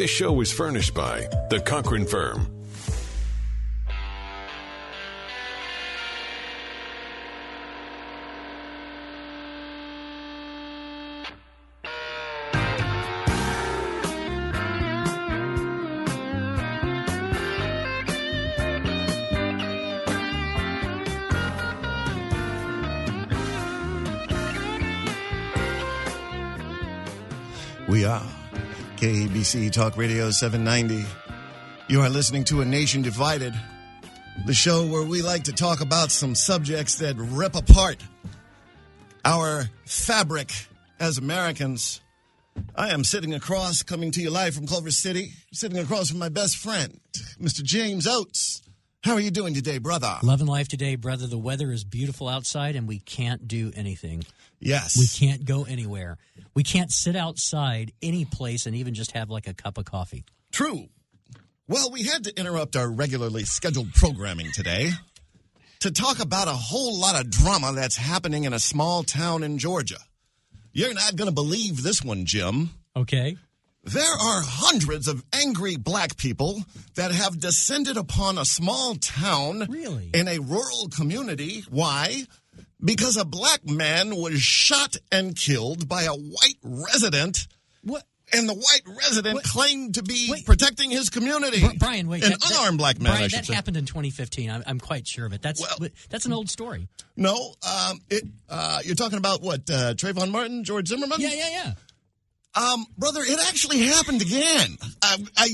This show was furnished by The Cochran Firm. KABC Talk Radio 790. You are listening to A Nation Divided, the show where we like to talk about some subjects that rip apart our fabric as Americans. I am sitting across, coming to you live from Culver City, sitting across from my best friend, Mr. James Oates. How are you doing today, brother? Loving life today, brother. The weather is beautiful outside and we can't do anything. Yes. We can't go anywhere. We can't sit outside any place and even just have like a cup of coffee. True. Well, we had to interrupt our regularly scheduled programming today to talk about a whole lot of drama that's happening in a small town in Georgia. You're not going to believe this one, Jim. Okay. There are hundreds of angry black people that have descended upon a small town Really? in a rural community. Why? Because a black man was shot and killed by a white resident, What? and the white resident What? claimed to be Wait. protecting his community. Brian, wait. An that- that- unarmed black man, Brian, I should that say. happened in 2015. I'm, I'm quite sure of it. That's Well- that's an old story. No, um, it. Uh, you're talking about what? Uh, Trayvon Martin, George Zimmerman. Yeah, yeah, yeah. Um, brother, it actually happened again. I, I,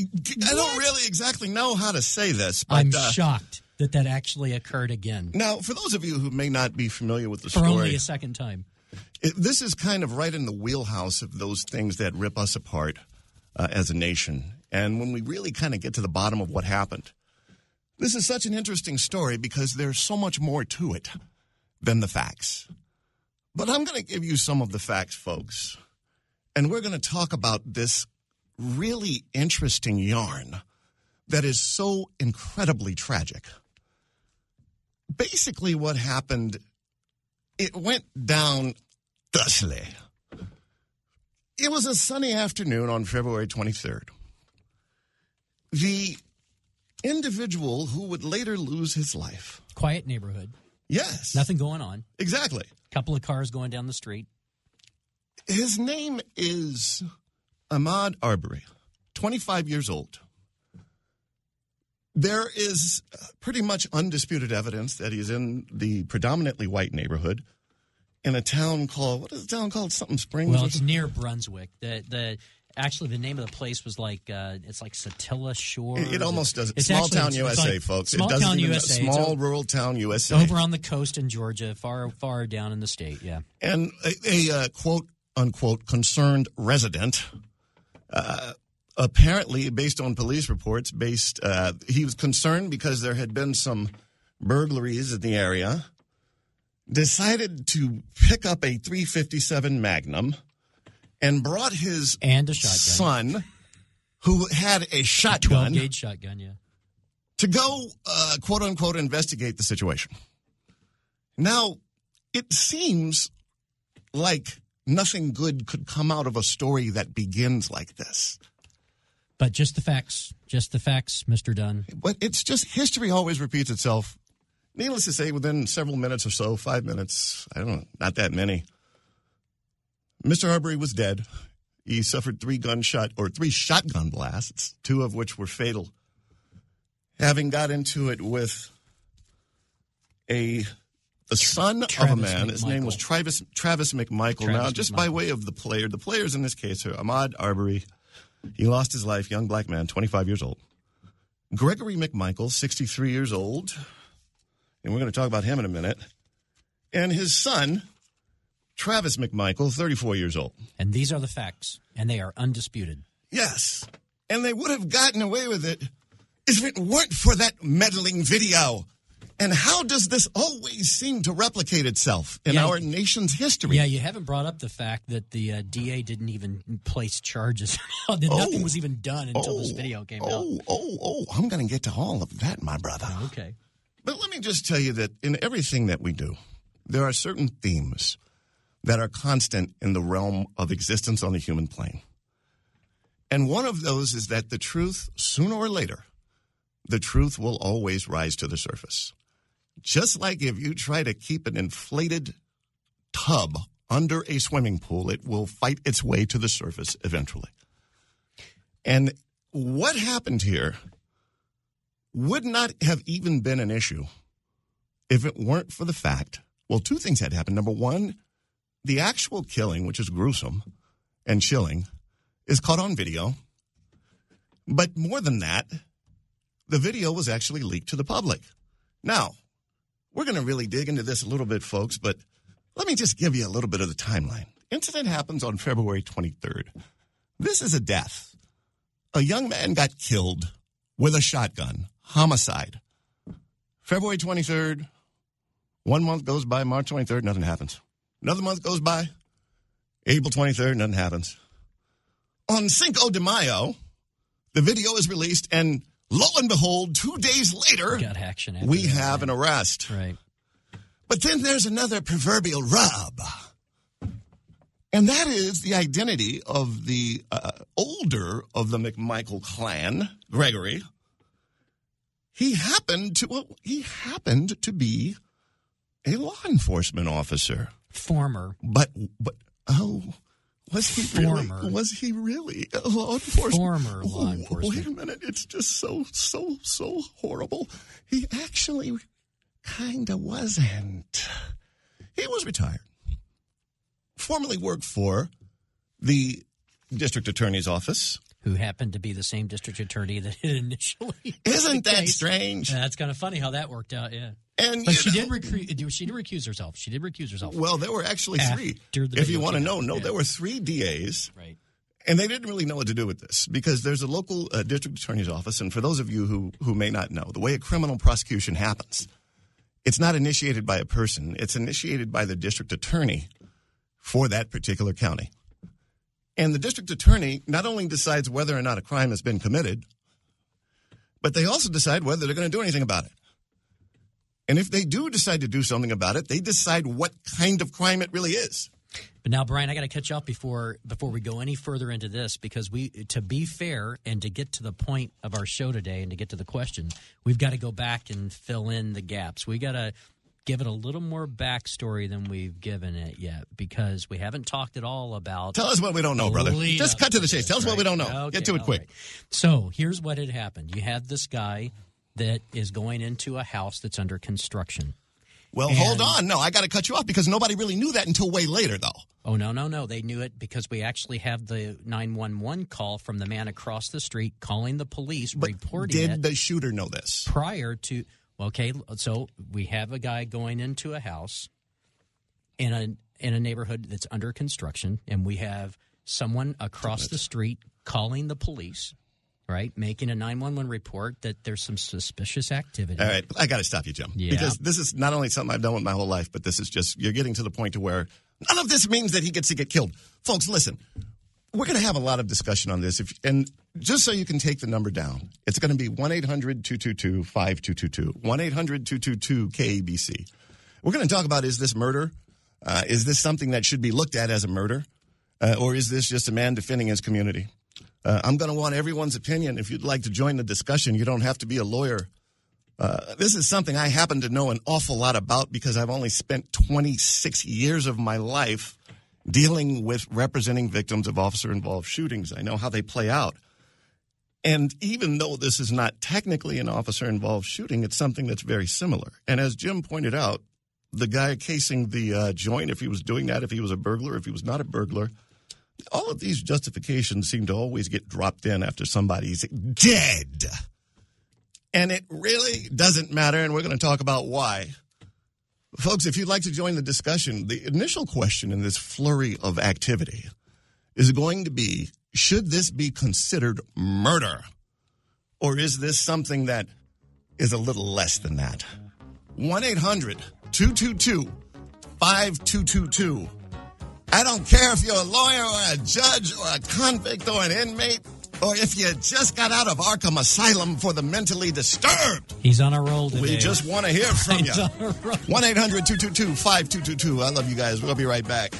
I don't really exactly know how to say this, but I'm uh, shocked that that actually occurred again now for those of you who may not be familiar with the story for story, only a second time. it, this is kind of right in the wheelhouse of those things that rip us apart uh, as a nation. And when we really kind of get to the bottom of what happened, this is such an interesting story because there's so much more to it than the facts. But I'm going to give you some of the facts, folks. And we're going to talk about this really interesting yarn that is so incredibly tragic. Basically, what happened, it went down thusly. It was a sunny afternoon on February 23rd. The individual who would later lose his life. Quiet neighborhood. Yes. Nothing going on. Exactly. Couple of cars going down the street. His name is Ahmad Arbery, 25 years old. There is pretty much undisputed evidence that he's in the predominantly white neighborhood in a town called, what is the town called? Something Springs? Well, it's near Brunswick. The the actually the name of the place was like uh, it's like Satilla Shore. It, it almost does. It's Small actually- town it's- it's USA, like folks. Small it doesn't town USA. Small o- rural town USA. over on the coast in Georgia, far far down in the state. Yeah. and a, a uh, quote unquote concerned resident uh, apparently based on police reports based uh, he was concerned because there had been some burglaries in the area decided to pick up a 357 magnum and brought his And a shotgun. son who had a shotgun gauge shotgun. Yeah. to go, uh, quote unquote, investigate the situation. Now, it seems like nothing good could come out of a story that begins like this. But just the facts. Just the facts, Mister Dunn. But it's just history always repeats itself. Needless to say, within several minutes or so, five minutes, I don't know, not that many, Mr. Arbery was dead. He suffered three gunshot or three shotgun blasts, two of which were fatal. Having got into it with a the son of a Travis man. His name was Travis Travis McMichael. now, Travis just by way of the player, the players in this case are Ahmad Arbery. He lost his life, young black man, 25 years old. Gregory McMichael, 63 years old. And we're going to talk about him in a minute. And his son, Travis McMichael, 34 years old. And these are the facts, and they are undisputed. Yes. And they would have gotten away with it if it weren't for that meddling video. And how does this always seem to replicate itself in Yeah. our nation's history? Yeah, you haven't brought up the fact that the uh, DA didn't even place charges. that nothing was even done until this video came out. oh, oh, oh, I'm going to get to all of that, my brother. Okay. But let me just tell you that in everything that we do, there are certain themes that are constant in the realm of existence on the human plane. And one of those is that the truth, sooner or later, the truth will always rise to the surface. Just like if you try to keep an inflated tub under a swimming pool, it will fight its way to the surface eventually. And what happened here would not have even been an issue if it weren't for the fact well, two things had happened. Number one, the actual killing, which is gruesome and chilling, is caught on video. But more than that, the video was actually leaked to the public. Now, we're going to really dig into this a little bit, folks, but let me just give you a little bit of the timeline. Incident happens on February 23rd. This is a death. A young man got killed with a shotgun, homicide. February 23rd, one month goes by, March 23rd, nothing happens. Another month goes by, April 23rd, nothing happens. On Cinco de Mayo, the video is released, and lo and behold, two days later, we that, have an arrest. Right. But then there's another proverbial rub. And that is the identity of the uh, older of the McMichael clan, Gregory. He happened to well, he happened to be a law enforcement officer. Former. But but oh was he really Former. was he really a law enforcement Former law Oh, enforcement. Wait a minute, it's just so so so horrible. He actually kind of wasn't. He was retired. Formerly worked for the district attorney's office. Who happened to be the same district attorney that initially. Isn't that case. strange? Yeah, that's kind of funny how that worked out. Yeah. And But she know- did recruit. She did recuse herself. She did recuse herself. Well, there were actually three. If you want to know, no, yeah. there were three DAs. right. And they didn't really know what to do with this because there's a local uh, district attorney's office. And for those of you who, who may not know, the way a criminal prosecution happens, it's not initiated by a person, it's initiated by the district attorney for that particular county. And the district attorney not only decides whether or not a crime has been committed, but they also decide whether they're going to do anything about it. And if they do decide to do something about it, they decide what kind of crime it really is. But now, Brian, I got to catch up before before we go any further into this because we, to be fair and to get to the point of our show today and to get to the question, we've got to go back and fill in the gaps. We got to give it a little more backstory than we've given it yet because we haven't talked at all about. Tell us what we don't know, brother. Just cut to the chase. this, Tell us what we don't know. Okay, Get to it quick. right. So here's what had happened. You had this guy that is going into a house that's under construction. Well, And- hold on. No, I got to cut you off because nobody really knew that until way later, though. Oh no, no, no! They knew it because we actually have the nine one one call from the man across the street calling the police, reporting Did it the shooter know this? prior to. Okay, so we have a guy going into a house in a in a neighborhood that's under construction, and we have someone across the street calling the police, right, making a nine one one report that there's some suspicious activity. All right, I got to stop you, Jim, Yeah. because this is not only something I've done with my whole life, but this is just you're getting to the point to where none of this means that he gets to get killed, folks. Listen, we're going to have a lot of discussion on this, if, and just so you can take the number down, it's going to be 1 800 222 5222. 1 800 222 KABC. We're going to talk about is this murder? Uh, is this something that should be looked at as a murder, uh, or is this just a man defending his community? Uh, I'm going to want everyone's opinion. If you'd like to join the discussion, you don't have to be a lawyer. Uh, this is something I happen to know an awful lot about because I've only spent 26 years of my life dealing with representing victims of officer involved shootings. I know how they play out. And even though this is not technically an officer involved shooting, it's something that's very similar. And as Jim pointed out, the guy casing the uh, joint, if he was doing that, if he was a burglar, if he was not a burglar, all of these justifications seem to always get dropped in after somebody's dead. And it really doesn't matter, and we're going to talk about why. Folks, if you'd like to join the discussion, the initial question in this flurry of activity is going to be should this be considered murder? Or is this something that is a little less than that? 1 800 222 5222. I don't care if you're a lawyer or a judge or a convict or an inmate or if you just got out of Arkham Asylum for the mentally disturbed. He's on a roll today. We just want to hear from you. 1-800-222-5222. I love you guys. We'll be right back.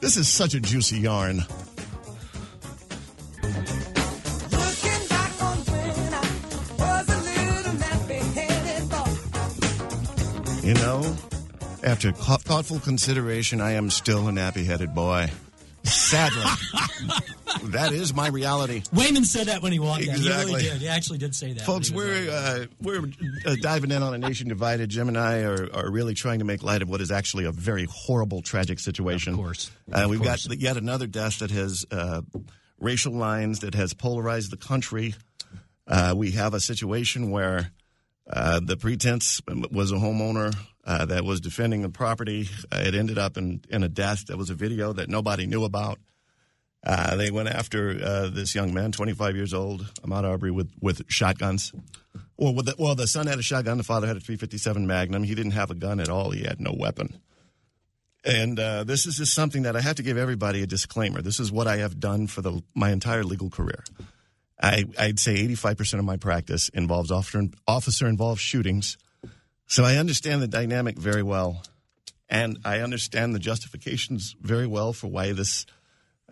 This is such a juicy yarn. You know, after thoughtful consideration, I am still an nappy headed boy. Sadly, that is my reality. Wayman said that when he walked out. He Exactly. really did. He actually did say that. Folks, when he was we're uh, we're uh, diving in on a nation divided. Jim and I are, are really trying to make light of what is actually a very horrible, tragic situation. Of course. uh, Of we've course. got yet another death that has uh, racial lines that has polarized the country. Uh, we have a situation where uh, the pretense was a homeowner uh, that was defending the property. Uh, it ended up in, in a death. That was a video that nobody knew about. Uh, they went after uh, this young man, 25 years old, Ahmad Arbery, with, with shotguns. Or with the, well, the son had a shotgun, the father had a 357 Magnum. He didn't have a gun at all. He had no weapon. And uh, this is just something that I have to give everybody a disclaimer. This is what I have done for the, my entire legal career. I, I'd say 85% of my practice involves officer, officer involved shootings. So I understand the dynamic very well. And I understand the justifications very well for why this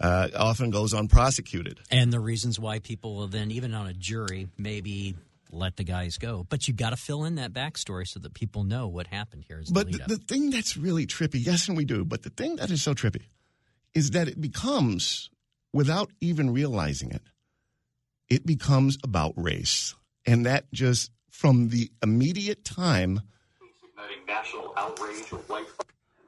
uh, often goes unprosecuted. and the reasons why people will then, even on a jury, maybe let the guys go. But you got to fill in that backstory so that people know what happened here. But the, the thing that's really trippy, yes, and we do, but the thing that is so trippy is that it becomes, without even realizing it, it becomes about race. And that just, from the immediate time, igniting national outrage or white.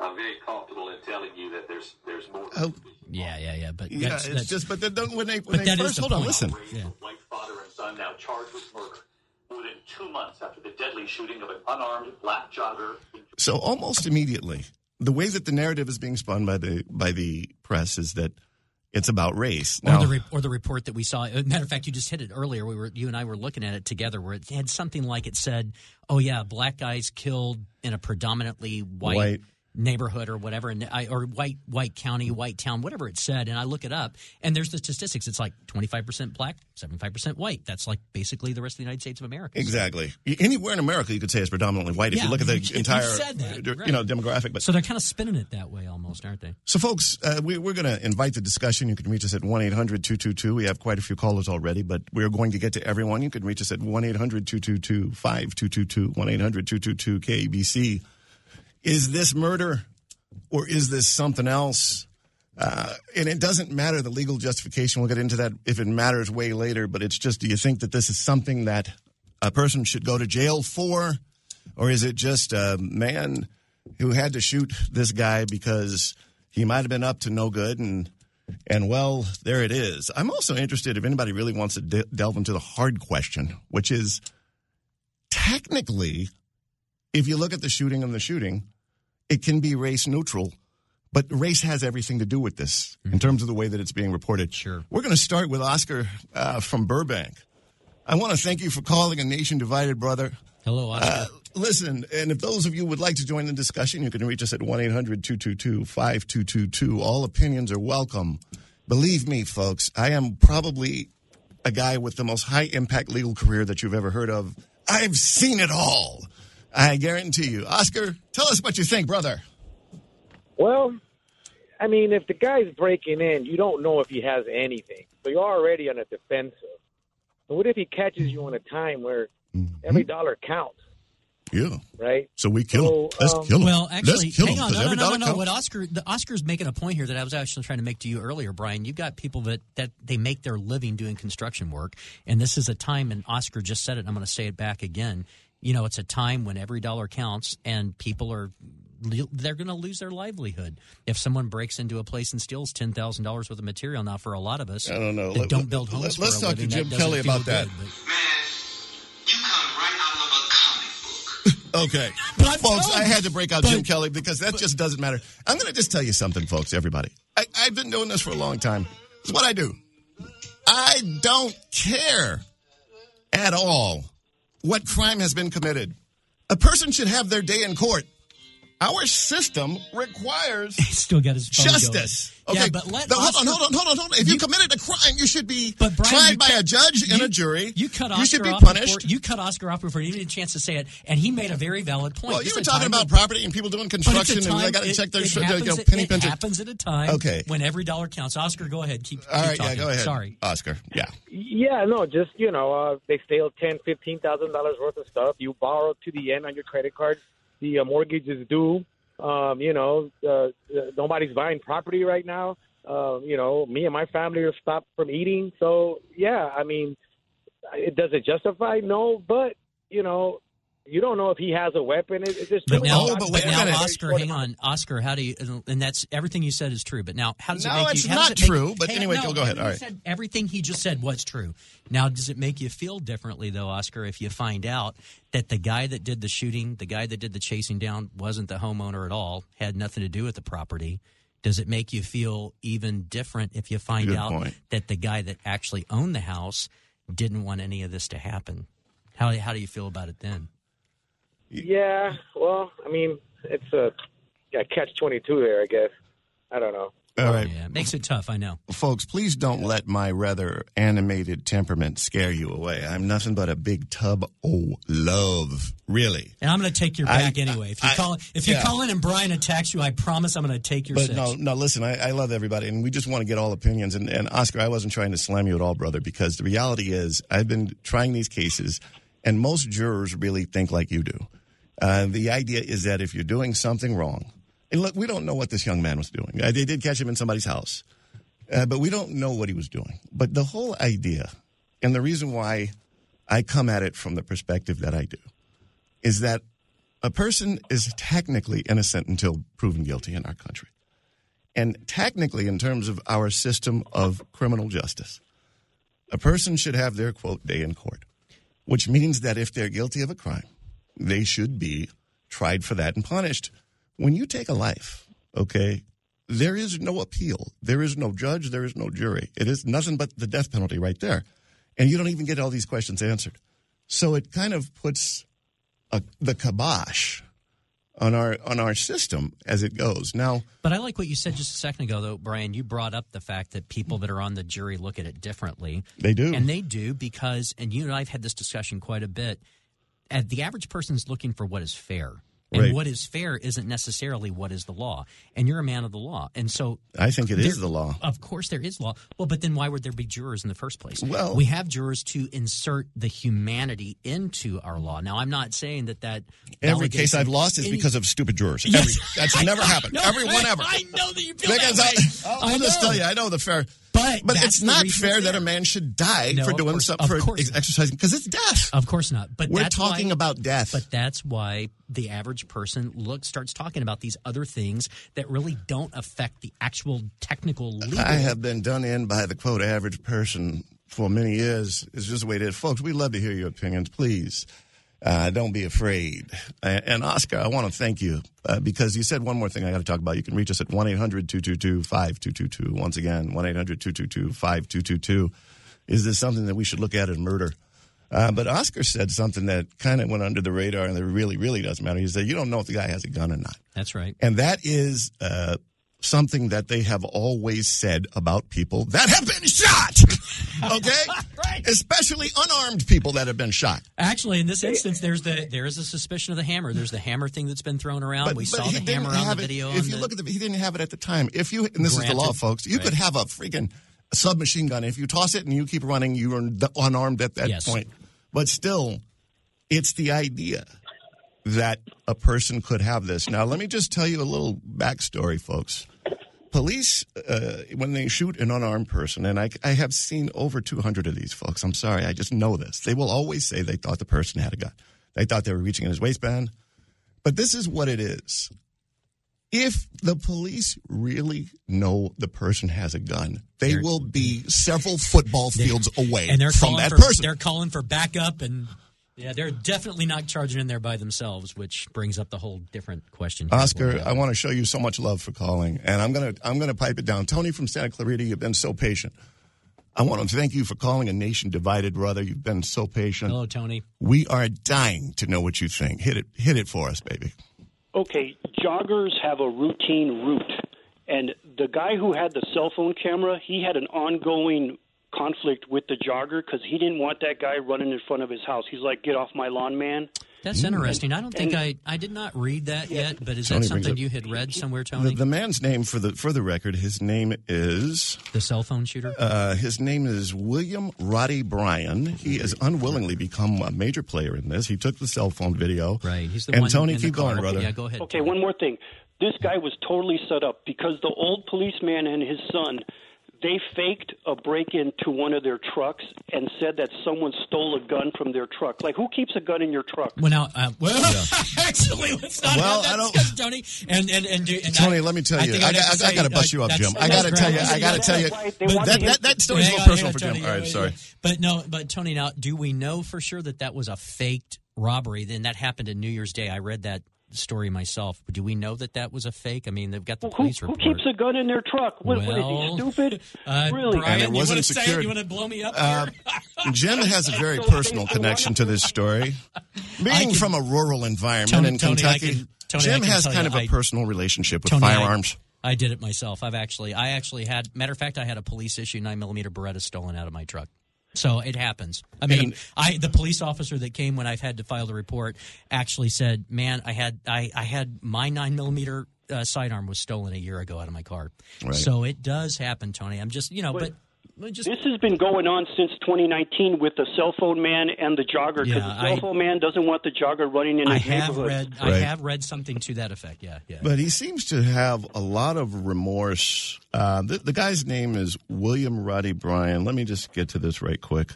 I'm very comfortable in telling you that there's there's more. oh, yeah, yeah, yeah. But yeah, that's, it's that's, just, but then don't- when they, when they that is first, the hold on, listen. Yeah. white father and son now charged with murder. More than two months after the deadly shooting of an unarmed black jogger. So almost immediately, the way that the narrative is being spun by the by the press is that it's about race. or the re- or the report that we saw. uh, Matter of fact, you just hit it earlier. We were you and I were looking at it together, where it had something like it said, "Oh yeah, black guys killed in a predominantly white." White. Neighborhood or whatever and I, or white white county white town whatever it said and i look it up and there's the statistics it's like 25% black 75% white that's like basically the rest of the united states of america exactly. Anywhere in America, you could say it's predominantly white if Yeah, you look at the if you entire, that, right. you know, demographic. But so they're kind of spinning it that way almost aren't they So, folks, uh, we, we're going to invite the discussion. You can reach us at 1 800 222. We have quite a few callers already, but we're going to get to everyone. You can reach us at 1 800 222 5222, 1 800 222 KBC. Is this murder or is this something else? Uh, and it doesn't matter the legal justification. We'll get into that if it matters way later, but it's just do you think that this is something that a person should go to jail for? Or is it just a man who had to shoot this guy because he might have been up to no good and and well, there it is. I'm also interested if anybody really wants to de- delve into the hard question, which is technically, if you look at the shooting and the shooting, it can be race neutral, but race has everything to do with this in terms of the way that it's being reported. Sure. We're going to start with Oscar uh, from Burbank. I want to thank you for calling a nation divided, brother. hello Oscar. Uh, listen, and if those of you would like to join the discussion, you can reach us at 1 800 222 5222. All opinions are welcome. Believe me, folks, I am probably a guy with the most high impact legal career that you've ever heard of. I've seen it all. I guarantee you. Oscar, tell us what you think, brother. Well, I mean, if the guy's breaking in, you don't know if he has anything. So you're already on a defensive. And what if he catches you on a time where every dollar counts, Yeah. right? So we kill him. Let's um, kill him. Well, actually, Let's kill hang him, on. 'cause No, no, every no, no, no. counts. What Oscar, the Oscar's making a point here that I was actually trying to make to you earlier, Brian. You've got people that that they make their living doing construction work, and this is a time. And Oscar just said it. and I'm going to say it back again. You know, it's a time when every dollar counts, and people are they're going to lose their livelihood if someone breaks into a place and steals ten thousand dollars worth of material. Now, for a lot of us, I don't know. that Let- don't build homes. let's for a talk to Jim Kelly feel about that. but- Man, you come right out of a comic book. Okay. But folks, I had to break out but- Jim Kelly because that just doesn't matter. I'm going to just tell you something, folks, everybody. I, I've been doing this for a long time. It's what I do. I don't care at all what crime has been committed. A person should have their day in court. Our system requires He's still got his phone going. justice. Okay, Yeah, but let Now, hold on, Oscar- hold on, hold on, hold on. If you, You- committed a crime, you should be But Brian, tried by cut- a judge and you- a jury. You cut Oscar You should be off punished. Before, you cut Oscar off before he even had a chance to say it, and he made a very valid point. well, you were talking about when- property and people doing but it's a construction, and they got to it- check their, it their, happens you know, at- penny it pincher. happens at a time Okay. when every dollar counts. Oscar, go ahead. Keep, All keep right, yeah, go ahead. Sorry. Oscar. Yeah. Yeah, no, just you know, uh, they steal ten, fifteen thousand dollars worth of stuff. You borrow to the end on your credit card. The uh, mortgage is due. Um, you know, uh, uh, nobody's buying property right now. Uh, you know, me and my family are stopped from eating. So yeah, I mean, it does it justify? No, but you know, you don't know if he has a weapon. It, it's just But now, much but wait now. Oscar, hang on, Oscar. How do you? And that's everything you said is true. But now, how does it make it's you? how does not it make- true, but Hang- anyway, no, go- go ahead. All right. All said- everything he just said was true. Now, does it make you feel differently, though, Oscar, if you find out that the guy that did the shooting, the guy that did the chasing down, wasn't the homeowner at all, had nothing to do with the property? Does it make you feel even different if you find Good out point. that the guy that actually owned the house didn't want any of this to happen? How how do you feel about it then? Yeah, well, I mean, it's a yeah, catch twenty two there, I guess. I don't know. All right. Yeah, makes it tough. I know. Folks, please don't let my rather animated temperament scare you away. I'm nothing but a big tub of love, really. And I'm going to take your I- back anyway. If you I- call, if you yeah. call in and Brian attacks you, I promise I'm going to take your But six. no, no. Listen, I, I love everybody, and we just want to get all opinions. And, and Oscar, I wasn't trying to slam you at all, brother, because the reality is, I've been trying these cases, and most jurors really think like you do. Uh, the idea is that if you're doing something wrong, and look, we don't know what this young man was doing. Uh, they did catch him in somebody's house, uh, but we don't know what he was doing. But the whole idea, and the reason why I come at it from the perspective that I do, is that a person is technically innocent until proven guilty in our country. And technically, in terms of our system of criminal justice, a person should have their quote day in court, which means that if they're guilty of a crime, they should be tried for that and punished. When you take a life, okay, there is no appeal. There is no judge. There is no jury. It is nothing but the death penalty right there. And you don't even get all these questions answered. So it kind of puts a, the kibosh on our on our system as it goes. Now, But I like what you said just a second ago, though, Brian. You brought up the fact that people that are on the jury look at it differently. They do. And they do because, and you and I have had this discussion quite a bit. Uh, the average person's looking for what is fair. And Right. what is fair isn't necessarily what is the law. And you're a man of the law. And so I think it is There- the law. Of course, there is law. Well, but then why would there be jurors in the first place? Well- we have jurors to insert the humanity into our law. Now, I'm not saying that that Every case I've lost is any- because of stupid jurors. Yes. Every, that's never happened. No, Every one I- ever. I know that you feel Because that way. I, I will just know. tell you, I know the fair. But but it's not fair that a man should die No, for doing course- something for ex- exercising because it's death. Of course not. But We're talking why- about death. But that's why the average person looks starts talking about these other things that really don't affect the actual technical legal. I have been done in by the quote average person for many years. It's just the way it is. Folks, we love to hear your opinions. Please uh, don't be afraid. And, Oscar, I want to thank you uh, because you said one more thing I got to talk about. You can reach us at 1 800 222 5222. Once again, 1 800 222 5222. Is this something that we should look at as murder? Uh, but Oscar said something that kind of went under the radar and that really, really doesn't matter. He said, You don't know if the guy has a gun or not. That's right. And that is uh, something that they have always said about people that have been shot. Okay? Right. Especially unarmed people that have been shot. Actually, in this instance, there's the there is a suspicion of the hammer. There's the hammer thing that's been thrown around. we saw he the didn't hammer on have the it- video. If on you the- look at the, he didn't have it at the time. If you, and this is the law, folks, you Right. could have a freaking submachine gun. If you toss it and you keep running, you are unarmed at that Yes. point. But still, it's the idea that a person could have this. Now, let me just tell you a little backstory, folks. Police, uh, when they shoot an unarmed person, and I, I have seen over 200 of these folks, I'm sorry, I just know this. They will always say they thought the person had a gun. They thought they were reaching in his waistband. But this is what it is. If the police really know the person has a gun, they They're- will be several football fields away and they're from calling that for person. they're calling for backup and yeah, they're definitely not charging in there by themselves, which brings up the whole different question. here. Oscar, I want to show you so much love for calling, and I'm gonna I'm gonna pipe it down. Tony from Santa Clarita, you've been so patient. I want to thank you for calling a nation divided, brother. You've been so patient. Hello, Tony. We are dying to know what you think. Hit it, hit it for us, baby. okay, joggers have a routine route, and the guy who had the cell phone camera, he had an ongoing conflict with the jogger because he didn't want that guy running in front of his house. He's like, "Get off my lawn, man!" That's interesting. I don't think I I did not read that yet, but is Tony that something you had read somewhere, The, Tony? the man's name for the for the record, his name is The cell phone shooter. uh, his name is William Roddy Bryan. He has unwillingly become a major player in this. He took the cell phone video. right. He's the and one. Tony, in the keep going, car. brother. Yeah, go ahead. Okay, Tony. one more thing. This guy was totally set up because the old policeman and his son, they faked a break-in to one of their trucks and said that someone stole a gun from their truck. Like, who keeps a gun in your truck? Well, now, uh, well, actually, let's not Well, have that I don't- discussion, Tony. And and and, and Tony, I- let me tell I you, think I, I'd got, to I, got to bust you up, Jim. I got to tell you. I got to tell you, but that, to- that, that story's a little personal for on, Jim. Tony. All right, Yeah, sorry. But no, but Tony, now, do we know for sure that that was a faked robbery? Then that happened in New Year's Day. I read that story myself. Do we know that that was a fake? I mean, they've got the Who, police who report. keeps a gun in their truck? What, what is Well, he stupid? Uh, really? Brian, And it you wasn't wanna say it? secured. You want to blow me up Uh. Jim has a very personal connection to this story. Being can- from a rural environment Tony- in Tony, Kentucky, can- Tony, Jim has kind you, of a I- personal relationship with Tony, I- firearms. I, did it myself. I've actually, I actually had. Matter of fact, I had a police issue nine millimeter Beretta stolen out of my truck. So it happens. I mean, And- I the police officer that came when I've had to file the report actually said, "Man, I had I, I had my nine millimeter uh, sidearm was stolen a year ago out of my car." Right. So it does happen, Tony. I'm just you know, but, but just This has been going on since 2019 with the cell phone man and the jogger. Because Yeah, the cell I- phone man doesn't want the jogger running in I his have neighborhood. read I Right. have read something to that effect. Yeah, yeah. But he seems to have a lot of remorse. Uh, the, the guy's name is William Roddy Bryan. Let me just get to this right quick.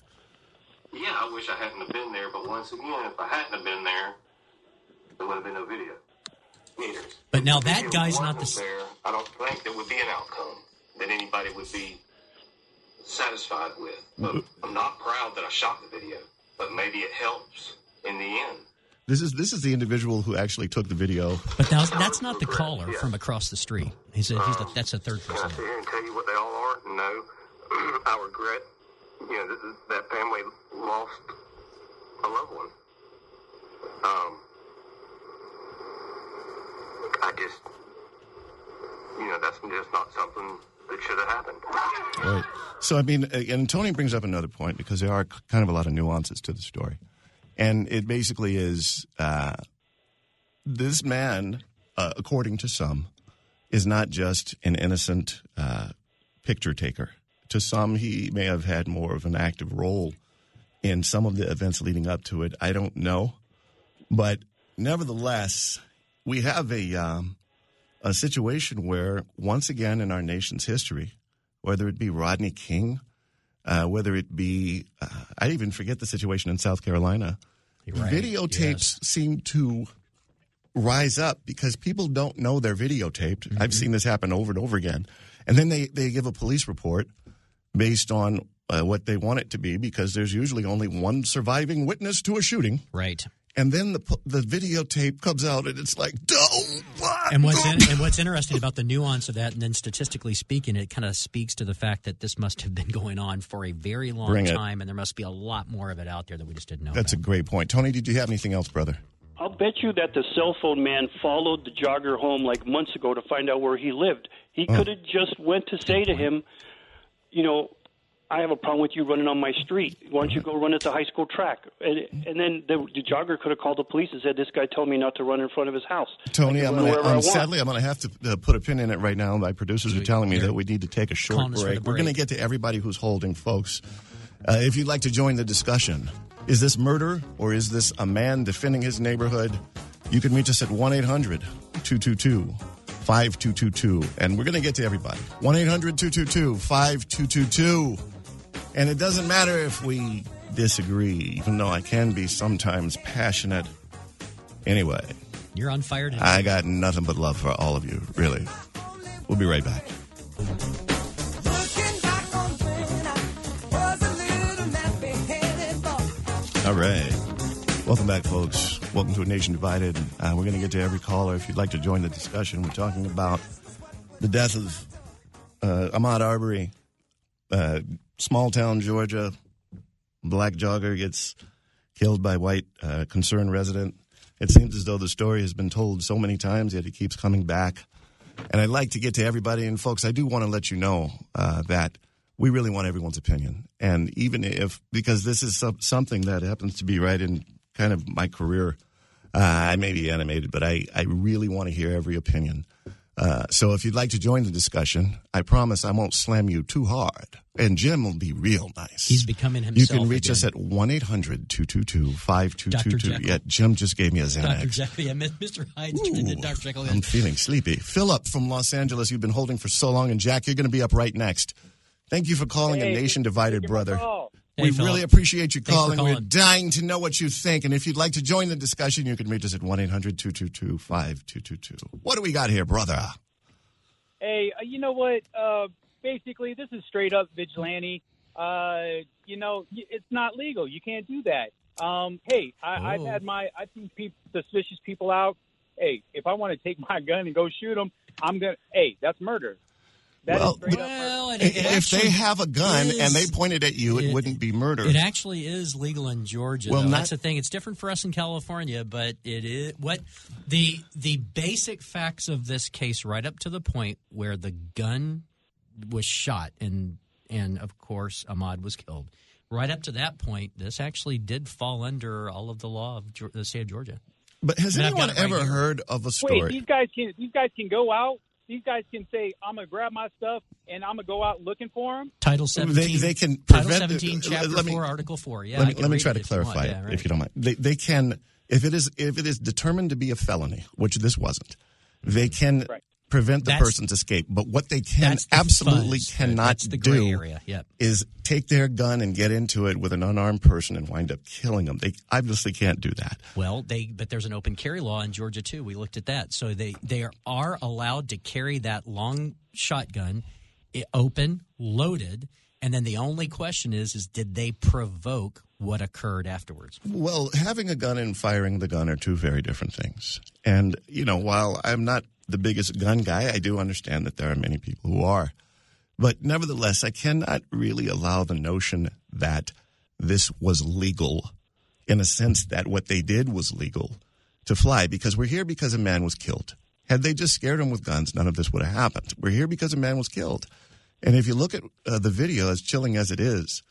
Yeah, I wish I hadn't have been there, but once again, if I hadn't have been there, there would have been no video. Neither. But now that guy's not the s- there. I don't think there would be an outcome that anybody would be satisfied with. But I'm not proud that I shot the video, but maybe it helps in the end. This is this is the individual who actually took the video. But now that's not the caller from across the street. He's a, he's the, that's a third Can I person. sit here and tell you what they all are? No. I regret, you know, that, that family lost a loved one. Um, I just, you know, that's just not something should have happened. Right. So I mean, and Tony brings up another point because there are kind of a lot of nuances to the story, and it basically is uh, this man, uh, according to some, is not just an innocent uh, picture taker. To some, he may have had more of an active role in some of the events leading up to it. I don't know, but nevertheless, we have a um, a situation where once again in our nation's history, whether it be Rodney King, uh, whether it be uh, I even forget the situation in South Carolina, Right, videotapes seem to rise up because people don't know they're videotaped. I've seen this happen over and over again, and then they they give a police report based on. Uh, what they want it to be, because there's usually only one surviving witness to a shooting, Right. and then the the videotape comes out, and it's like, don't. And what's in, and what's interesting about the nuance of that, and then statistically speaking, it kind of speaks to the fact that this must have been going on for a very long Bring it. time, and there must be a lot more of it out there that we just didn't know. That's a great point. Tony, did you have anything else, brother? I'll bet you that the cell phone man followed the jogger home like months ago to find out where he lived. He could have just went to say to him, you know, I have a problem with you running on my street. Why don't you go run at the high school track? And, and then the, the jogger could have called the police and said, "This guy told me not to run in front of his house." Tony, I can I'm gonna, I I'm, sadly, I'm going to have to uh, put a pin in it right now. My producers are telling me that we need to take a short calling us for break. We're going to get to everybody who's holding, folks. Uh, if you'd like to join the discussion, is this murder or is this a man defending his neighborhood? You can reach us at 1 800 222 5222. And we're going to get to everybody. 1 800 222 5222. And it doesn't matter if we disagree, even though I can be sometimes passionate. Anyway. You're on fire today. I got nothing but love for all of you, really. We'll be right back. All right. Welcome back, folks. Welcome to A Nation Divided. Uh, we're going to get to every caller. If you'd like to join the discussion, we're talking about the death of uh, Ahmad Arbery, uh, small town Georgia. Black jogger gets killed by white uh, concerned resident. It seems as though the story has been told so many times, yet it keeps coming back. And I'd like to get to everybody. And folks, I do want to let you know uh, that we really want everyone's opinion. And even if, because this is some, something that happens to be right in kind of my career Uh, I may be animated, but I, I really want to hear every opinion. Uh, so if you'd like to join the discussion, I promise I won't slam you too hard. And Jim will be real nice. He's becoming himself. You can reach again. us at 1 800 222 Dr. 5222. Jekyll. Yeah, Jim just gave me a Dr. Xanax. Jekyll. Yeah, Mr. Hyde turned into Dr. Jekyll. I'm feeling sleepy. Philip from Los Angeles, you've been holding for so long. And Jack, you're going to be up right next. Thank you for calling Hey, a nation divided give me a brother. call. Hey, we Philip. really appreciate you Thanks for calling. We're dying to know what you think. And if you'd like to join the discussion, you can reach us at 1 800 222 5222. What do we got here, brother? Hey, uh, you know what? Uh, basically, this is straight up vigilante. Uh, you know, it's not legal. You can't do that. Um, hey, I, I've Oh. had my I've seen peop suspicious people out. Hey, if I want to take my gun and go shoot them, I'm gonna. Hey, that's murder. That is Well, straight. Well, and it, it if actually they have a gun is- and they pointed at you, it, it- wouldn't be murder. It actually is legal in Georgia. Well, not- That's the thing. It's different for us in California, but it is what the the basic facts of this case, right up to the point where the gun was shot and and of course Ahmad was killed. Right up to that point, this actually did fall under all of the law of the state of Georgia. but has I anyone right ever here. heard of a Wait, story? these guys can these guys can go out. These guys can say, "I'm gonna grab my stuff and I'm gonna go out looking for them." Title seventeen. they can Title seventeen, uh, chapter me- four, article four. Yeah, let me, let me try it to if you clarify Yeah, right. if you don't mind. They, they can, if it is if it is determined to be a felony, which this wasn't, they can Right. Prevent the That's- person's escape. But what they can absolutely fuzz. cannot the do area. Yep. is take their gun and get into it with an unarmed person and wind up killing them. They obviously can't do that. Well, they but there's an open carry law in Georgia too. We looked at that, so they they are, allowed to carry that long shotgun, open, loaded, and then the only question is is did they provoke what occurred afterwards? Well, having a gun and firing the gun are two very different things. And, you know, while I'm not the biggest gun guy, I do understand that there are many people who are. But nevertheless, I cannot really allow the notion that this was legal in a sense that what they did was legal to fly because we're here because a man was killed. Had they just scared him with guns, none of this would have happened. We're here because a man was killed. And if you look at uh, the video, as chilling as it is,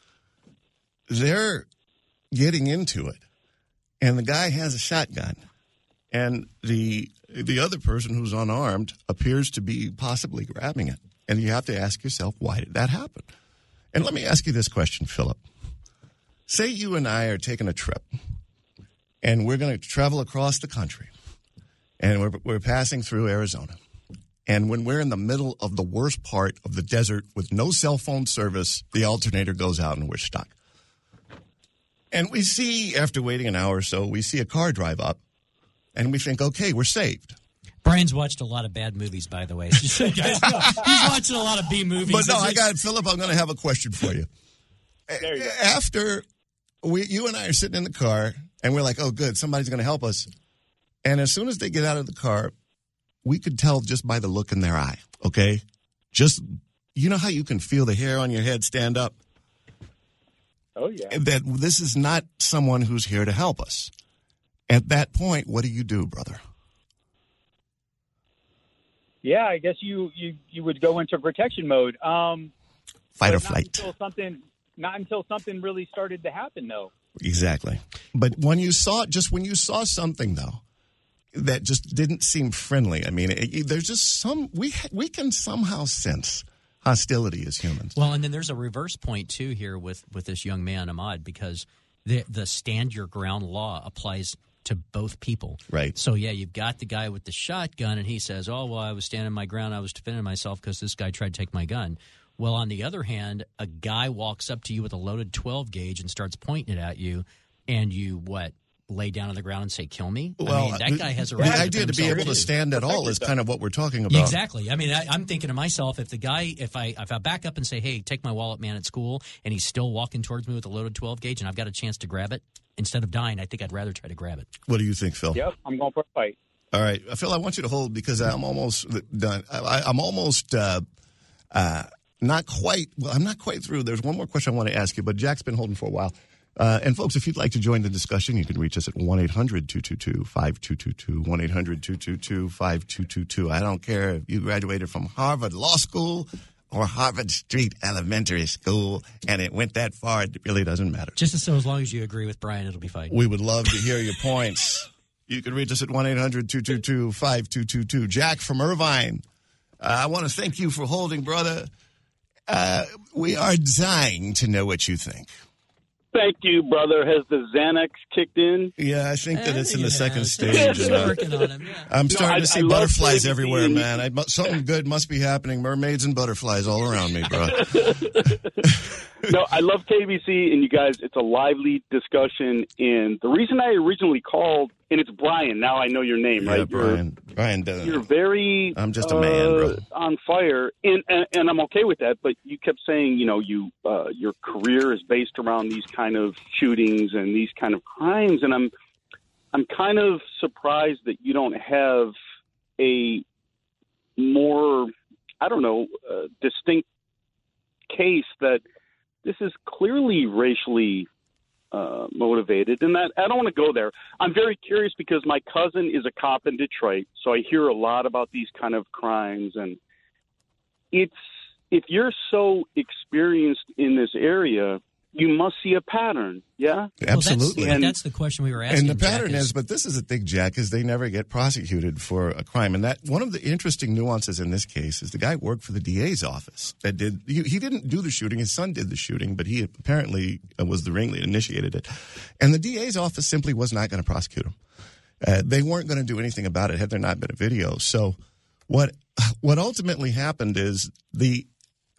they're getting into it, and the guy has a shotgun, and the the other person who's unarmed appears to be possibly grabbing it, and you have to ask yourself, why did that happen? And let me ask you this question, Philip. Say you and I are taking a trip, and we're going to travel across the country, and we're we're passing through Arizona. And when we're in the middle of the worst part of the desert with no cell phone service, the alternator goes out and we're stuck. And we see, after waiting an hour or so, we see a car drive up and we think, okay, we're saved. Brian's watched a lot of bad movies, by the way. Just so you guys know. He's watching a lot of B movies. But no, I got it, Philip. I'm going to have a question for you. There you go. After we, you and I are sitting in the car and we're like, oh, good, somebody's going to help us. And as soon as they get out of the car, we could tell just by the look in their eye, okay? Just, you know how you can feel the hair on your head stand up? Oh yeah. that this is not someone who's here to help us. At that point, what do you do, brother? Yeah, I guess you you you would go into protection mode. Um, Fight or flight. Until something, not until something really started to happen, though. Exactly. But when you saw just when you saw something though that just didn't seem friendly. I mean, it, there's just some we we can somehow sense hostility as humans. Well, and then there's a reverse point too here with with this young man Ahmad because the the stand your ground law applies to both people. Right. So yeah, you've got the guy with the shotgun, and he says, "Oh well, I was standing my ground. I was defending myself because this guy tried to take my gun." Well, on the other hand, a guy walks up to you with a loaded 12 gauge and starts pointing it at you, and you what? Lay down on the ground and say, "Kill me." I mean, that guy has a right. the right. idea to be defend able to stand at all is kind of what we're talking about. Exactly. I mean, I, I'm thinking to myself, if the guy, if I, if I back up and say, "Hey, take my wallet, man," at school, and he's still walking towards me with a loaded 12 gauge, and I've got a chance to grab it, instead of dying, I think I'd rather try to grab it. What do you think, Phil? Yep, I'm going for a fight. All right, Phil, I want you to hold because I'm almost done. I, I'm almost uh, uh, not quite. Well, I'm not quite through. There's one more question I want to ask you, but Jack's been holding for a while. Uh, and folks, if you'd like to join the discussion, you can reach us at 1 800 222 5222. 1 800 222 5222. I don't care if you graduated from Harvard Law School or Harvard Street Elementary School and it went that far, it really doesn't matter. Just so as long as you agree with Brian, it'll be fine. We would love to hear your points. You can reach us at 1 800 222 5222. Jack from Irvine, uh, I want to thank you for holding, brother. Uh, we are dying to know what you think. Thank you, brother. Has the Xanax kicked in? Yeah, I think that it's in the second it's- stage. it's uh, working on him, yeah. I'm No, starting I- to see I butterflies everywhere, and- man. I, something good must be happening. Mermaids and butterflies all around me, bro. no, I love KBC, and you guys, it's a lively discussion. And the reason I originally called, and it's Brian. Now I know your name, yeah, right? You're- Brian. Brian Dunn. You're very. I'm just a man, bro. uh, On fire, and, and and I'm okay with that. But you kept saying, you know, you uh, your career is based around these kind of shootings and these kind of crimes, and I'm I'm kind of surprised that you don't have a more, I don't know, uh, distinct case that this is clearly racially uh, motivated, and that I don't want to go there. I'm very curious because my cousin is a cop in Detroit, so I hear a lot about these kind of crimes, and it's if you're so experienced in this area, you must see a pattern. Yeah, Absolutely. Well, that's, that's the question we were asking. and the pattern Jack, is, but this is the thing, Jack, is they never get prosecuted for a crime. And that one of the interesting nuances in this case is the guy worked for the DA's office that did. He, he didn't do the shooting; his son did the shooting, but he apparently uh, was the ringleader, initiated it. And the DA's office simply was not going to prosecute him. Uh, they weren't going to do anything about it had there not been a video. So, what what ultimately happened is the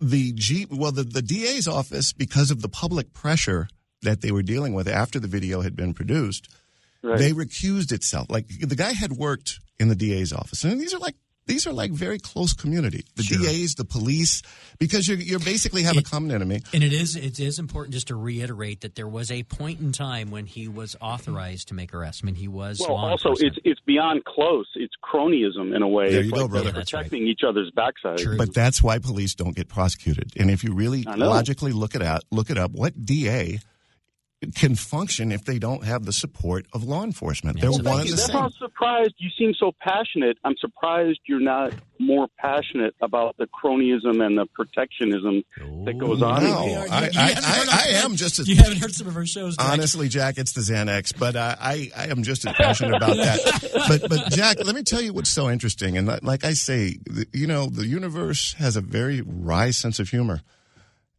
the G well the, the DA's office because of the public pressure that they were dealing with after the video had been produced, Right. they recused itself. Like the guy had worked in the DA's office, and these are like these are like very close community. The DA's, the police, because you you basically have a common enemy. And it is it is important just to reiterate that there was a point in time when he was authorized to make arrests. I mean, he was Well, also it's it's beyond close. It's cronyism in a way. There it's you go, like brother. they're That's right. protecting each other's backside. True. But that's why police don't get prosecuted. And if you really logically look it out, look it up, what DA can function if they don't have the support of law enforcement? They're so one thank and you. the That's why same. I'm surprised. You seem so passionate. I'm surprised you're not more passionate about the cronyism and the protectionism that goes on. No, You- you- I, I, I, I am just as You haven't heard some of our shows, Jack. honestly, Jack. It's the Xanax, but uh, I I am just as passionate about that. But but Jack, let me tell you what's so interesting, and like- like I say, you know, the universe has a very wry sense of humor.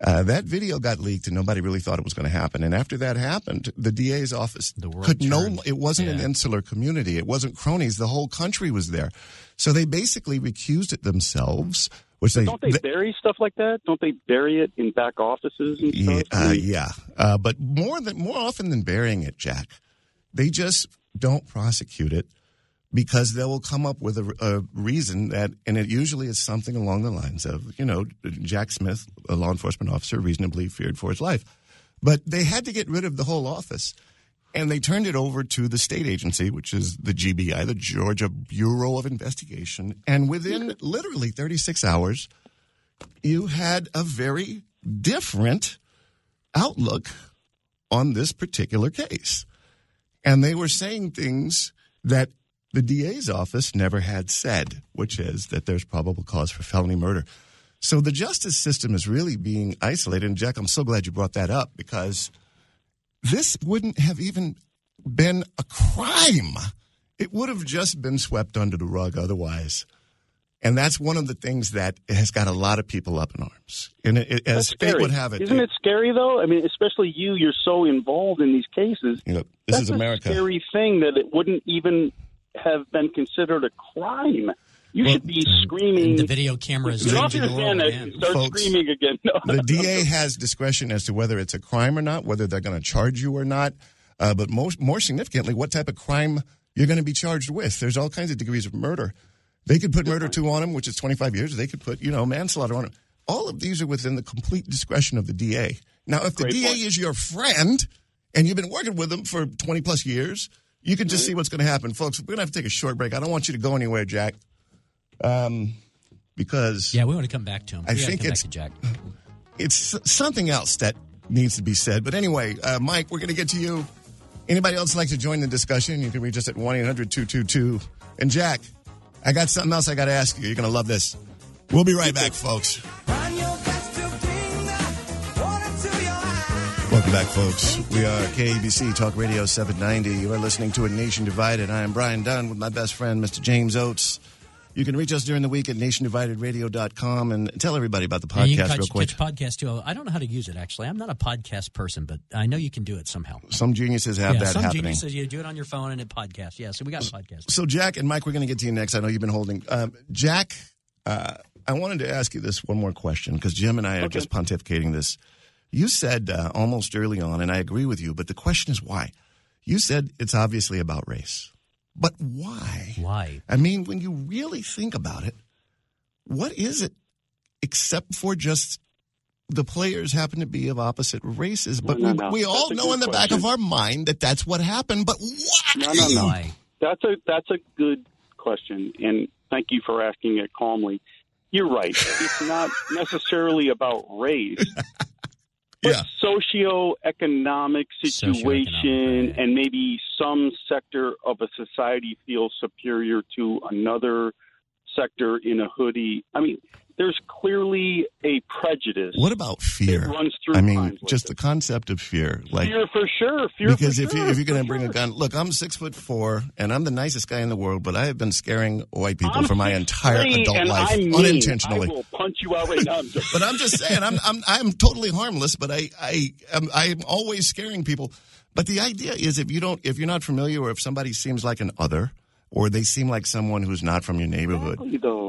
Uh, that video got leaked, and nobody really thought it was going to happen. And after that happened, the DA's office The world could no. It wasn't an insular community. It wasn't cronies. The whole country was there. So they basically recused it themselves. Which they, Don't they bury stuff like that? Don't they bury it in back offices and yeah, uh, yeah. Uh, but more than more often than burying it, Jack, they just don't prosecute it because they will come up with a, a reason that, and it usually is something along the lines of, you know, Jack Smith, a law enforcement officer, reasonably feared for his life, but they had to get rid of the whole office. And they turned it over to the state agency, which is the GBI, the Georgia Bureau of Investigation. And within literally 36 hours, you had a very different outlook on this particular case. And they were saying things that the DA's office never had said, which is that there's probable cause for felony murder. So the justice system is really being isolated. And Jack, I'm so glad you brought that up because this wouldn't have even been a crime. It would have just been swept under the rug otherwise. And that's one of the things that has got a lot of people up in arms. And it, it, as fate would have it, Isn't it scary though? I mean, especially you. You're so involved in these cases. you know, this That's is a America. scary thing that it wouldn't even have been considered a crime. You Well, should be screaming. the video camera is Get off changing your the world, and start Folks, screaming again. No, the DA has discretion as to whether it's a crime or not, whether they're going to charge you or not. Uh, but most, more significantly, what type of crime you're going to be charged with. There's all kinds of degrees of murder. They could put murder two on him, which is 25 years. They could put, you know, manslaughter on him. All of these are within the complete discretion of the DA. Now, if the Great DA point. is your friend and you've been working with them for 20 plus years, you can just see what's going to happen. Folks, we're going to have to take a short break. I don't want you to go anywhere, Jack, um, because Yeah, we want to come back to him. I We gotta think come it's- back to Jack. it's something else that needs to be said. But anyway, uh, Mike, we're going to get to you. Anybody else like to join the discussion? You can reach us at 1 800 222. And Jack, I got something else I got to ask you. You're going to love this. We'll be right back, folks. Welcome back, folks. We are KABC Talk Radio 790. You are listening to A Nation Divided. I am Brian Dunn with my best friend, Mr. James Oates. You can reach us during the week at nationdividedradio.com and tell everybody about the Yeah, you podcast can catch, real quick. catch podcast too. I don't know how to use it actually. I'm not a podcast person, but I know you can do it somehow. Some geniuses have yeah, that some happening. genius says you do it on your phone and it podcasts. Yeah, so we got a podcast. So, Jack and Mike, we're going to get to you next. I know you've been holding. Um, Jack, uh, I wanted to ask you this one more question because Jim and I are Okay. just pontificating this. You said uh, almost early on, and I agree with you, but the question is why? You said it's obviously about race. But why? Why? I mean, when you really think about it, what is it except for just the players happen to be of opposite races? But No, we, no, no. we That's all know good in the back of our mind that that's what happened. But why? No, no, no. Why? That's a that's a good question, and thank you for asking it calmly. You're right. It's not necessarily about race, but Yeah. socioeconomic situation, Socioeconomic, right. and maybe some sector of a society feels superior to another sector in a hoodie. I mean, there's clearly a prejudice. What about fear? It runs through I mean, just the concept of fear. Like, fear for sure. Fear because for if, sure, you, if you're going to bring a gun, look, I'm six foot four and I'm the nicest guy in the world, but I have been scaring white people I'm for my entire adult life I'm mean. unintentionally. I will punch you out right now. I'm But I'm just saying, I'm I'm I'm totally harmless, but I I am I'm always scaring people. But the idea is, if you don't, if you're not familiar, or if somebody seems like an other, or they seem like someone who's not from your neighborhood,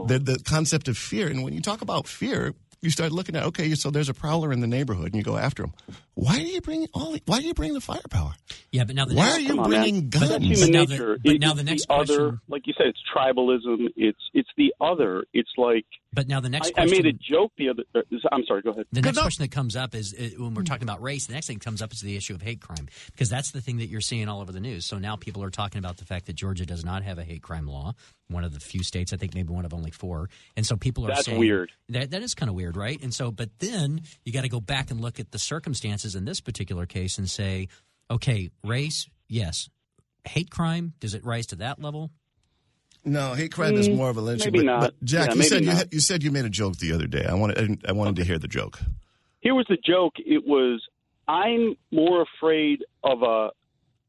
the the concept of fear. And when you talk about fear, you start looking at okay, so there's a prowler in the neighborhood, and you go after him. Why do you bring all? Why do you bring the firepower? Yeah, but now the Why next, are you Come on, bringing guns? But that's human Now the- nature. but It- now the next other, question- like you said, it's tribalism. It's it's the other. It's like but now the I, next I question. made a joke the other. uh, I'm sorry. Go ahead. The next question that comes up is uh, when we're talking about race. The next thing that comes up is the issue of hate crime because that's the thing that you're seeing all over the news. So now people are talking about the fact that Georgia does not have a hate crime law, one of the few states, I think maybe one of only four. And so people are That's saying weird. That that is kind of weird, right? And so, but then you got to go back and look at the circumstances in this particular case and say, okay, race, yes, hate crime, does it rise to that level? No, hate crime is mm, more of a lynching. maybe but, not. but Jack, Yeah, you maybe said you had, you said you made a joke the other day. I wanted I wanted to hear the joke. Here was the joke. It was I'm more afraid of a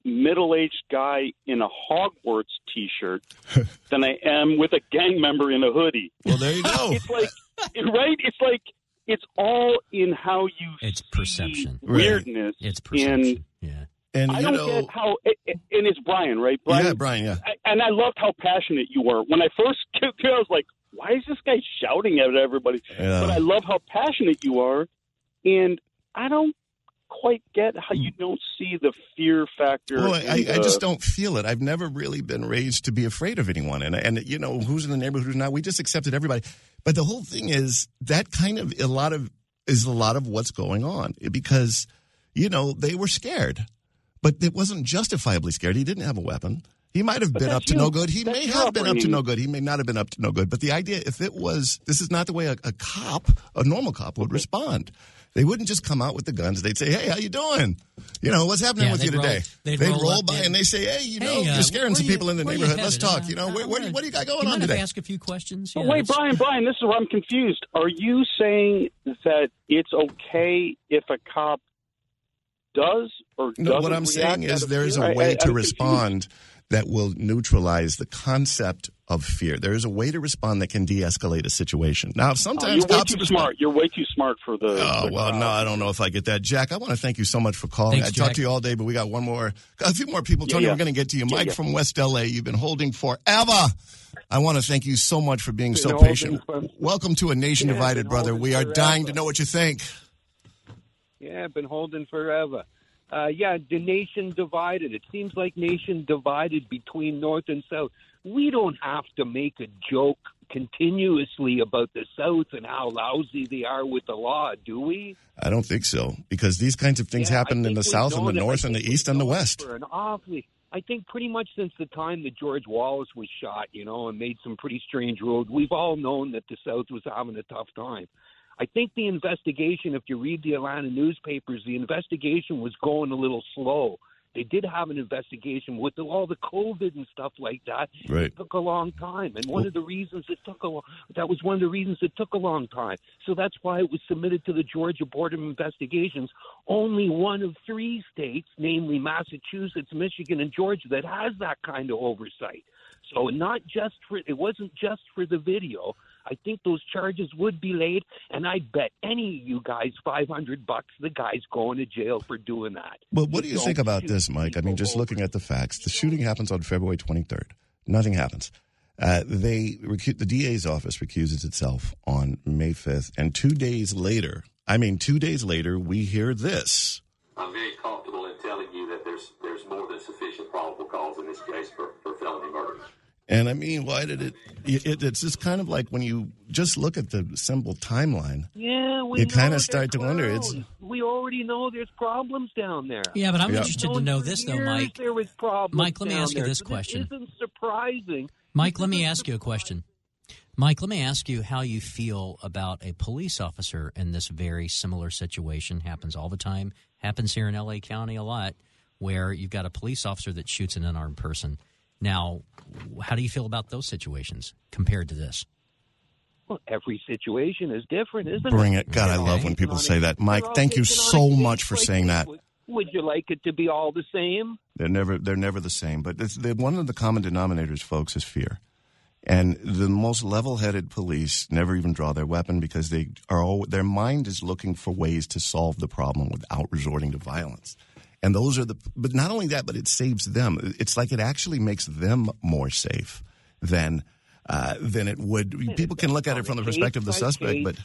middle-aged guy in a Hogwarts T-shirt than I am with a gang member in a hoodie. Well, there you go. It's like right. It's like it's all in how you It's see perception. Right. weirdness. It's And perception. yeah. and I don't know, get how, and it's Brian, right? Brian, yeah, Brian, yeah. I- and I loved how passionate you were. When I first came here, I was like, why is this guy shouting at everybody? Yeah. But I love how passionate you are, and I don't quite get how you hmm. don't see the fear factor. Well, I, I just don't feel it. I've never really been raised to be afraid of anyone, and and you know who's in the neighborhood, who's not. We just accepted everybody. But the whole thing is that kind of a lot of is a lot of what's going on because you know they were scared, but it wasn't justifiably scared. He didn't have a weapon. He might have But been up to you. no good. He That's may have been up to no good. He may not have been up to no good. But the idea, if it was, this is not the way a, a cop, a normal cop, would respond. They wouldn't just come out with the guns. They'd say, "Hey, how you doing? You know, what's happening Yeah, with you roll- today?" they'd they'd roll roll, up by in- and they say, "Hey, you know, Hey, uh, you're scaring some you- people in the neighborhood. Let's talk. Uh, You know, I where, what, do you, what do you got going you on mind if I today?" ask a few questions? But Yeah, wait, Brian, Brian, this is where I'm confused. Are you saying that it's okay if a cop does or No, doesn't what I'm saying is there is a way I- to I'm confused. Respond that will neutralize the concept of fear. There is a way to respond that can de-escalate a situation. Now, Oh, sometimes you're way too respond- smart. You're way too smart for the. Oh the well, crowd. no, I don't know if I get that, Jack. I want to thank you so much for calling. Thanks, I talked to you all day, but we got one more, a few more people. Yeah, Tony, yeah. we're going to get to you. Yeah, Mike yeah. from West LA, you've been holding forever. I want to thank you so much for being so patient. Welcome to a nation Yeah, divided, brother. We are forever. dying to know what you think. Yeah, I've been holding forever. Uh, yeah, the nation divided. It seems like nation divided between North and South. We don't have to make a joke continuously about the South and how lousy they are with the law, do we? I don't think so because these kinds of things Yeah, happen in the South and the known it. I North and the East and the West. For an awfully, I think pretty much since the time that George Wallace was shot, you know, and made some pretty strange rules, we've all known that the South was having a tough time. I think the investigation, if you read the Atlanta newspapers, the investigation was going a little slow. They did have an investigation with all the COVID and stuff like that. Right. It took a long time, and one of the reasons it took a lo- that was one of the reasons it took a long time. So that's why it was submitted to the Georgia Board of Investigations. Only one of three states, namely Massachusetts, Michigan, and Georgia, that has that kind of oversight. So not just for it wasn't just for the video. I think those charges would be laid, and I'd bet any of you guys five hundred bucks the guy's going to jail for doing that. Well, what do you Don't think about this, Mike? I mean, just looking at the facts, the shooting happens on February 23rd. Nothing happens. Uh, they recu- the DA's office recuses itself on May 5th, and two days later, I mean, two days later, we hear this. I'm very comfortable in telling you that there's there's more than sufficient probable cause in this case for, for felony murder. And I mean, why did it, it? It's just kind of like when you just look at the simple timeline. Yeah, we You know kinda there's start to wonder, it's- we already know there's problems down there. Yeah, but I'm Yeah. interested to know this though, Mike. There was problems. Mike, let me ask you this So question. isn't surprising. Mike, let me ask you a question. Mike, let me ask you how you feel about a police officer in this very similar situation. Happens all the time. Happens here in LA County a lot, where you've got a police officer that shoots an unarmed person. Now, how do you feel about those situations compared to this? Well, every situation is different, isn't Bring it? it. God, I love when people say that. Mike, thank you taken on a so much for saying that. Would, would you like it to be all the same? They're never they're never the same. But it's, one of the common denominators, folks, is fear. And the most level-headed police never even draw their weapon because they are all, their mind is looking for ways to solve the problem without resorting to violence. And those are the but not only that, but it saves them. It's like it actually makes them more safe than uh, than it would. People can look at it from the perspective of the suspect, but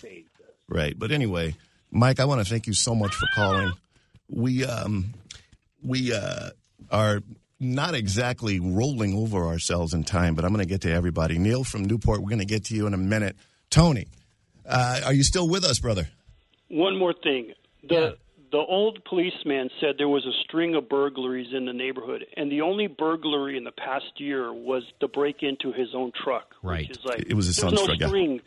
Right. But anyway, Mike, I want to thank you so much for calling. We um we uh are not exactly rolling over ourselves in time, but I'm going to get to everybody. Neil from Newport, we're going to get to you in a minute. Tony, uh, are you still with us, brother? One more thing. The the old policeman said there was a string of burglaries in the neighborhood, and the only burglary in the past year was the break into his own truck. Right. Which is like It was his there's son's no truck, yeah. string.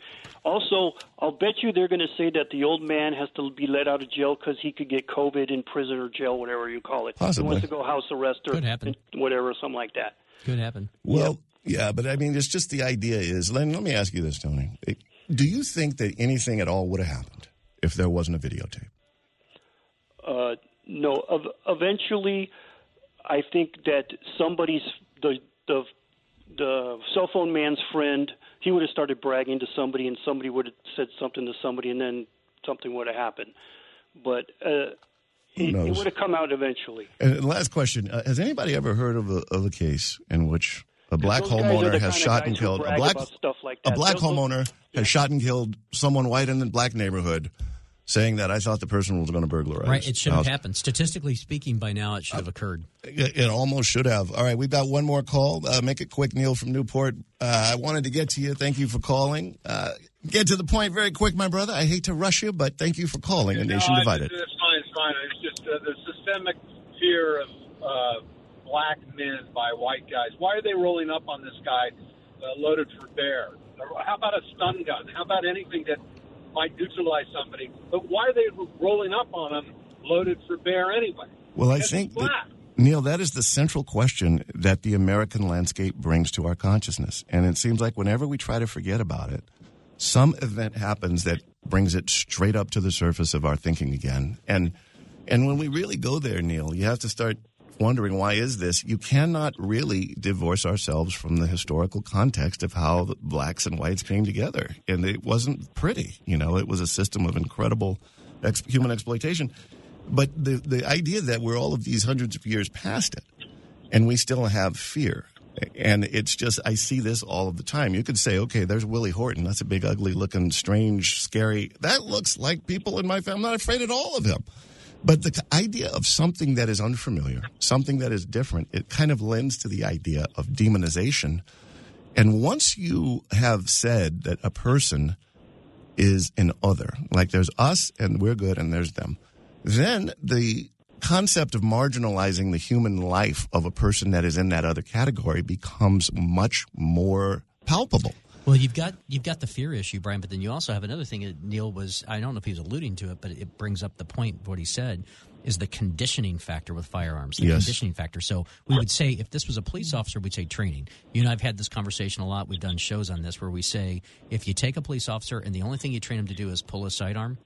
Also, I'll bet you they're going to say that the old man has to be let out of jail because he could get COVID in prison or jail, whatever you call it. Possibly. He wants to go house arrest or Could happen. whatever, something like that. Could happen. Well, yeah, but I mean, it's just the idea is. Let, let me ask you this, Tony. Do you think that anything at all would have happened if there wasn't a videotape? Uh, no, ev- eventually, I think that somebody's the the the cell phone man's friend. He would have started bragging to somebody, and somebody would have said something to somebody, and then something would have happened. But uh, it, it would have come out eventually. And last question: uh, Has anybody ever heard of a, of a case in which a black those guys are homeowner has shot and killed a black stuff like a black Those- homeowner has shot and killed someone white in the black neighborhood, saying that I thought the person was going to burglarize. Right. It should have happened. Statistically speaking, by now it should have occurred. It, it almost should have. All right, we've got one more call. Uh, make it quick, Neil from Newport. Uh, I wanted to get to you. Thank you for calling. Uh, get to the point very quick, my brother. I hate to rush you, but thank you for calling. A nation no, divided. It's, it's fine. It's fine. It's just uh, the systemic fear of uh, black men by white guys. Why are they rolling up on this guy uh, loaded for bear? How about a stun gun? How about anything that might neutralize somebody? But why are they rolling up on them loaded for bear anyway? Well, I Because think that. Neil, that is the central question that the American landscape brings to our consciousness, and it seems like whenever we try to forget about it, some event happens that brings it straight up to the surface of our thinking again. And and when we really go there, Neil, you have to start wondering why is this? You cannot really divorce ourselves from the historical context of how blacks and whites came together, and it wasn't pretty. You know, it was a system of incredible ex- human exploitation. But the the idea that we're all of these hundreds of years past it, and we still have fear. And it's just, I see this all of the time. You could say, okay, there's Willie Horton. That's a big, ugly looking, strange, scary. That looks like people in my family. I'm not afraid at all of him. But the idea of something that is unfamiliar, something that is different, it kind of lends to the idea of demonization. And once you have said that a person is an other, like there's us and we're good and there's them, then the concept of marginalizing the human life of a person that is in that other category becomes much more palpable. Well, you've got you've got the fear issue, Brian, but then you also have another thing. that Neil was I don't know if he was alluding to it, but it brings up the point of what he said is the conditioning factor with firearms. The Yes. conditioning factor. So we would say if this was a police officer, we'd say training. You and I've had this conversation a lot. We've done shows on this where we say if you take a police officer and the only thing you train him to do is pull a sidearm,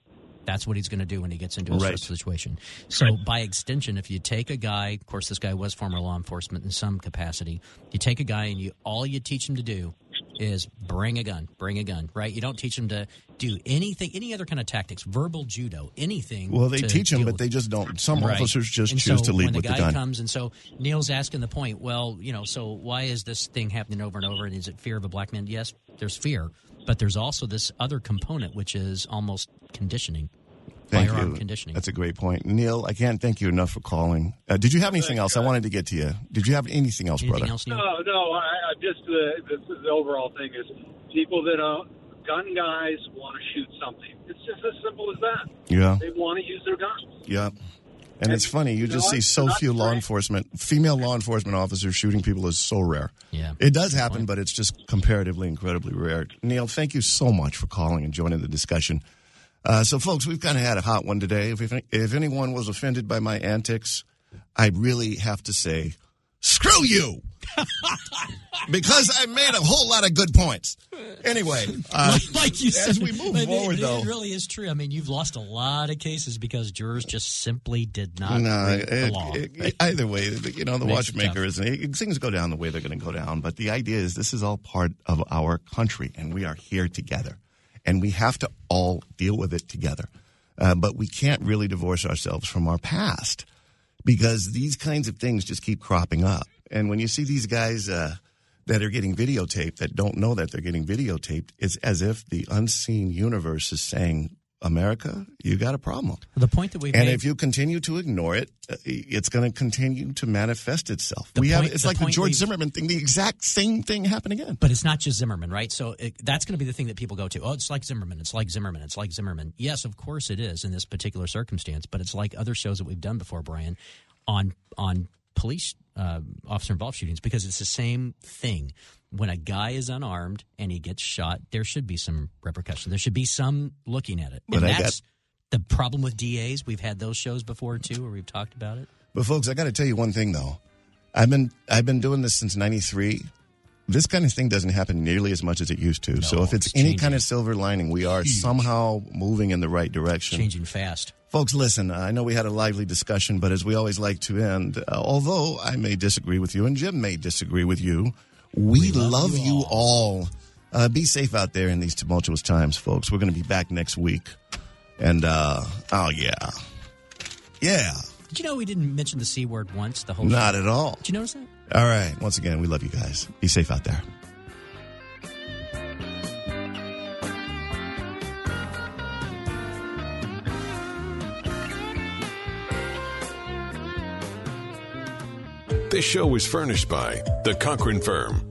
that's what he's going to do when he gets into a Right. stressful situation. So, by extension, if you take a guy, of course, this guy was former law enforcement in some capacity. You take a guy and you all you teach him to do is bring a gun, bring a gun, right? You don't teach them to do anything, any other kind of tactics, verbal judo, anything. Well, they teach them, but with they just don't. Some Right. officers just And choose so to lead when with the the guy gun. comes, and so Neil's asking the point. Well, you know, so why is this thing happening over and over? And is it fear of a black man? Yes, there's fear, but there's also this other component, which is almost conditioning, Thank firearm you. conditioning. That's a great point, Neil. I can't thank you enough for calling. Uh, did you have anything else? I wanted to get to you. Did you have anything else, brother? No, no. I, I just the, the the overall thing is people that uh, gun guys want to shoot something. It's just as simple as that. Yeah. They want to use their guns. Yeah. And it's funny, you you just know see so few law trained. enforcement, female law enforcement officers shooting people is so rare. Yeah. It does happen, but it's just comparatively incredibly rare. Neil, thank you so much for calling and joining the discussion. Uh, so, folks, we've kind of had a hot one today. If, if, if anyone was offended by my antics, I really have to say, screw you! because I made a whole lot of good points. Anyway, uh, like you said, as we move forward, it, though. it really is true. I mean, you've lost a lot of cases because jurors just simply did not No, read the law. it- it- either way, you know, the watchmaker is things go down the way they're going to go down. But the idea is this is all part of our country, and we are here together, and we have to all deal with it together. Uh, but we can't really divorce ourselves from our past because these kinds of things just keep cropping up. And when you see these guys uh, that are getting videotaped that don't know that they're getting videotaped, it's as if the unseen universe is saying, America, you got a problem. The point that we've and made, if you continue to ignore it, uh, it's going to continue to manifest itself. We have it's the like the George Zimmerman thing, the exact same thing happened again. But it's not just Zimmerman, right? So it, that's going to be the thing that people go to. Oh, it's like Zimmerman. It's like Zimmerman. It's like Zimmerman. Yes, of course it is in this particular circumstance. But it's like other shows that we've done before, Brian, on on police uh, officer involved shootings because it's the same thing. When a guy is unarmed and he gets shot, there should be some repercussion. There should be some looking at it. But and I that's the problem with DAs. We've had those shows before too, where we've talked about it. But folks, I got to tell you one thing though. I've been I've been doing this since '93. This kind of thing doesn't happen nearly as much as it used to. so if it's, it's any changing. kind of silver lining, we are somehow moving in the right direction. Changing fast. Folks, listen, I know we had a lively discussion, but as we always like to end, uh, although I may disagree with you and Jim may disagree with you, we, love, you all. Uh, be safe out there in these tumultuous times, folks. We're going to be back next week. And, uh, oh, yeah. Yeah. Did you know we didn't mention the c word once? The whole Not show? at all. Did you notice that? All right. Once again, we love you guys. Be safe out there. This show was furnished by The Cochran Firm,